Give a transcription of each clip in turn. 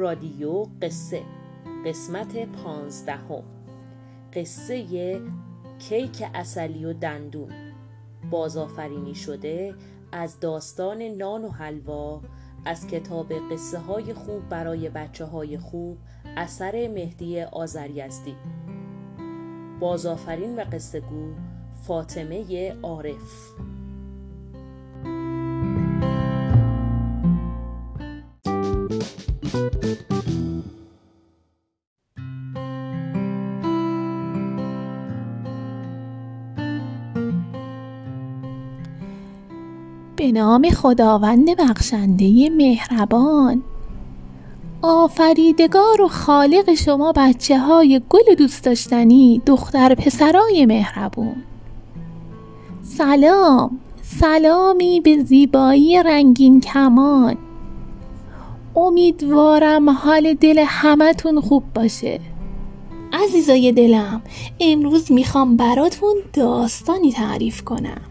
رادیو قصه قسمت پانزدهم. قصه کیک اصلی و دندون. بازآفرینی شده از داستان نان و حلوا از کتاب قصه های خوب برای بچه های خوب اثر مهدی آزریزدی بازآفرین و قصه گو فاطمه عارف. به نام خداوند بخشنده مهربان. آفریدگار و خالق شما بچه های گل دوست داشتنی دختر پسرای مهربون. سلام سلامی به زیبایی رنگین کمان. امیدوارم حال دل همتون خوب باشه. عزیزای دلم امروز می‌خوام براتون داستانی تعریف کنم.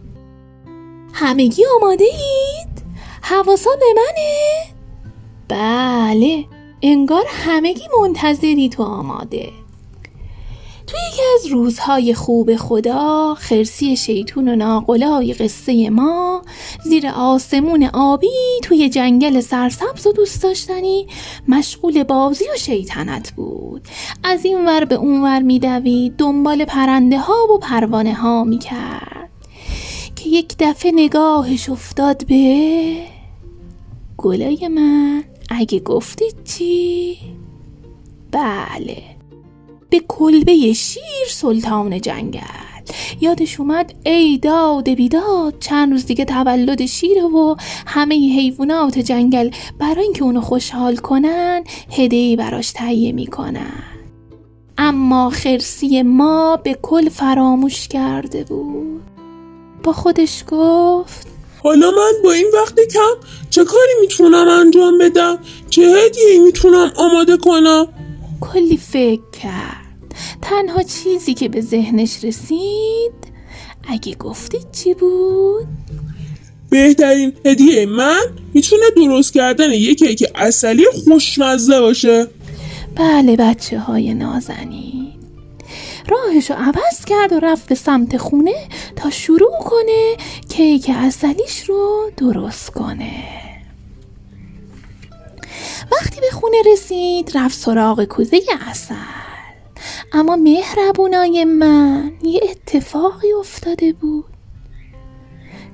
همگی آماده اید؟ حواسا به منه؟ بله انگار همگی منتظری تو آماده توی یکی از روزهای خوب خدا خرسی شیطون و ناقلای قصه ما زیر آسمون آبی توی جنگل سرسبز و دوست داشتنی مشغول بازی و شیطنت بود از این ور به اون ور میدوید دنبال پرنده ها و پروانه ها می‌کرد که یک دفعه نگاهش افتاد به گلای من. اگه گفتید چی؟ بله به کلبه شیر سلطان جنگل. یادش اومد ای داد بیداد چند روز دیگه تولد شیره و همه حیوانات جنگل برای اینکه اونو خوشحال کنن هدیه براش تهیه می‌کنن. اما خرسی ما به کل فراموش کرده بود. با خودش گفت حالا من با این وقت کم چه کاری می‌تونم انجام بدم؟ چه هدیه می‌تونم آماده کنم؟ کلی فکر کرد. تنها چیزی که به ذهنش رسید اگه گفتید چی بود؟ بهترین هدیه من می‌تونه درست کردن یک کیک اصلی خوشمزه باشه. بله بچه های نازنین. راهشو عوض کرد و رفت به سمت خونه تا شروع کنه کیک اصلیش رو درست کنه. وقتی به خونه رسید رفت سراغ کوزه اصل. اما مهربونای من یه اتفاقی افتاده بود.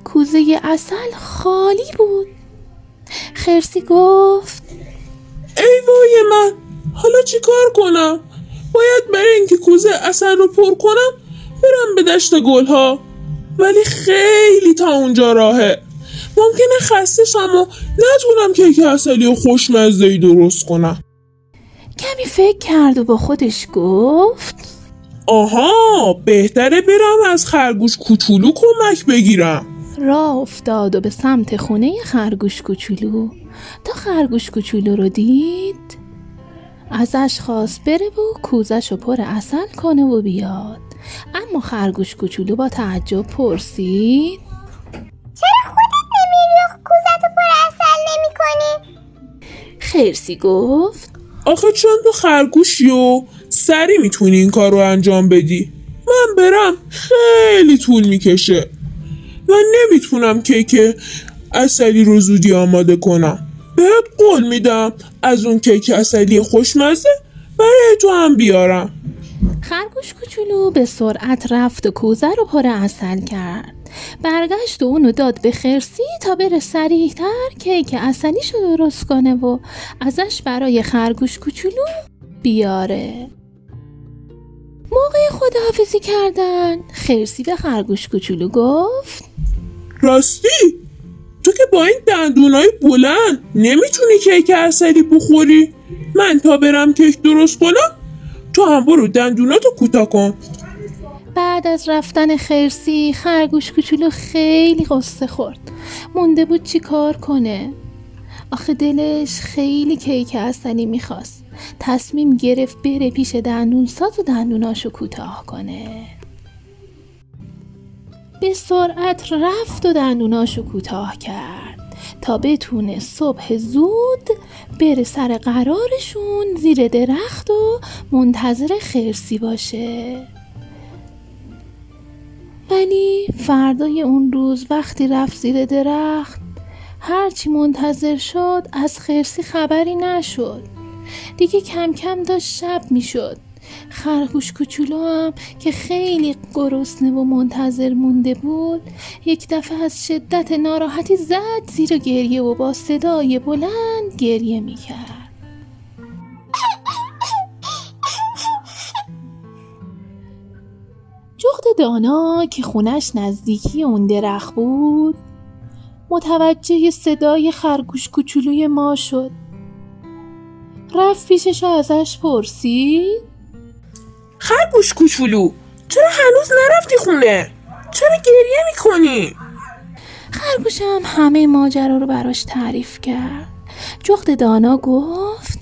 کوزه اصل خالی بود. خرسی گفت ای وای من حالا چی کار کنم؟ باید برای اینکه کوزه اصل رو پر کنم برم به دشت گلها. ولی خیلی تا اونجا راهه. ممکنه خسته شم و نتونم کیک اصلی و خوشمزه ای درست کنم. کمی فکر کرد و با خودش گفت آها بهتره برم از خرگوش کوچولو کمک بگیرم. راه افتاد و به سمت خونه خرگوش کوچولو. تا خرگوش کوچولو رو دید ازش خواست بره و کوزش رو پر اصل کنه و بیاد. اما خرگوش کوچولو با تعجب پرسید چرا خودت نمیری کوزت رو پر اصل نمی کنی؟ خرسی گفت آخه چون تو خرگوشی و سری می‌تونی این کار رو انجام بدی؟ من برم خیلی طول می‌کشه. و نمی‌تونم کیک اصلی رو زودی آماده کنم. بهت قول میدم. از اون کیک اصلی خوشمزه برای تو هم بیارم. خرگوش کوچولو به سرعت رفت و کوزه رو پر اصل کرد. برگشت و اونو داد به خرسی تا بره سریعتر کیک اصلیش رو درست کنه و ازش برای خرگوش کوچولو بیاره. موقع خداحافظی کردن خرسی به خرگوش کوچولو گفت راستی؟ که با این دندونای بلند نمی‌تونی کیک اصلی بخوری؟ من تا برم کیک درست کنم تو هم برو دندوناتو کوتاه کن. بعد از رفتن خرسی خرگوش کوچولو خیلی قصه خورد. مونده بود چی کار کنه؟ آخه دلش خیلی کیک اصلی می‌خواست. تصمیم گرفت بره پیش دندون ساز و دندوناشو کوتاه کنه. به سرعت رفت و دندوناشو کوتاه کرد تا بتونه صبح زود بره سر قرارشون زیر درخت و منتظر خرسی باشه. ولی فردای اون روز وقتی رفت زیر درخت هرچی منتظر شد از خرسی خبری نشد. دیگه کم کم داشت شب می‌شد. خرگوش کوچولو هم که خیلی گرسنه و منتظر مونده بود یک دفعه از شدت ناراحتی زد زیر گریه و با صدای بلند گریه می‌کرد. جغد دانا که خونش نزدیکی اون درخت بود متوجه صدای خرگوش کوچولوی ما شد. رفت پیشش ازش پرسید. خرگوش کوچولو. چرا هنوز نرفتی خونه؟ چرا گریه می‌کنی؟ خرگوشم همه ماجرا رو براش تعریف کرد. جغد دانا گفت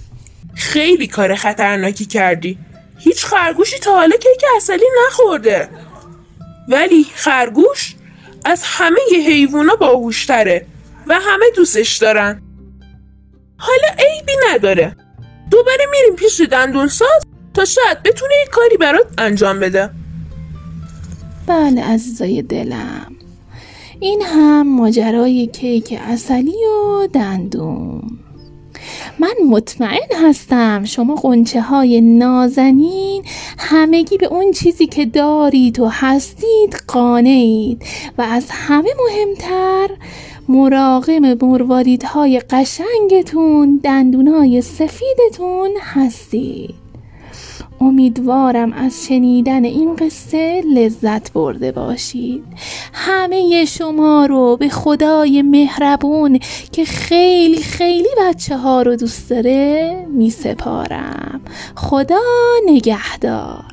خیلی کار خطرناکی کردی. هیچ خرگوشی تا حالا کیک اصلی نخورده. ولی خرگوش از همه حیوونا باهوشتره و همه دوستش دارن. حالا عیبی نداره. دوباره میریم پیش دندون ساز تا شاید بتونه یک کاری برات انجام بده. بله عزیزای دلم. این هم ماجرای کیک اصلی و دندون. من مطمئن هستم شما قنچه های نازنین همگی به اون چیزی که دارید و هستید قانعید و از همه مهمتر مراقب مرواریدهای قشنگتون دندونهای سفیدتون هستید. امیدوارم از شنیدن این قصه لذت برده باشید. همه شما رو به خدای مهربون که خیلی خیلی بچه ها رو دوست داره می سپارم خدا نگهدار.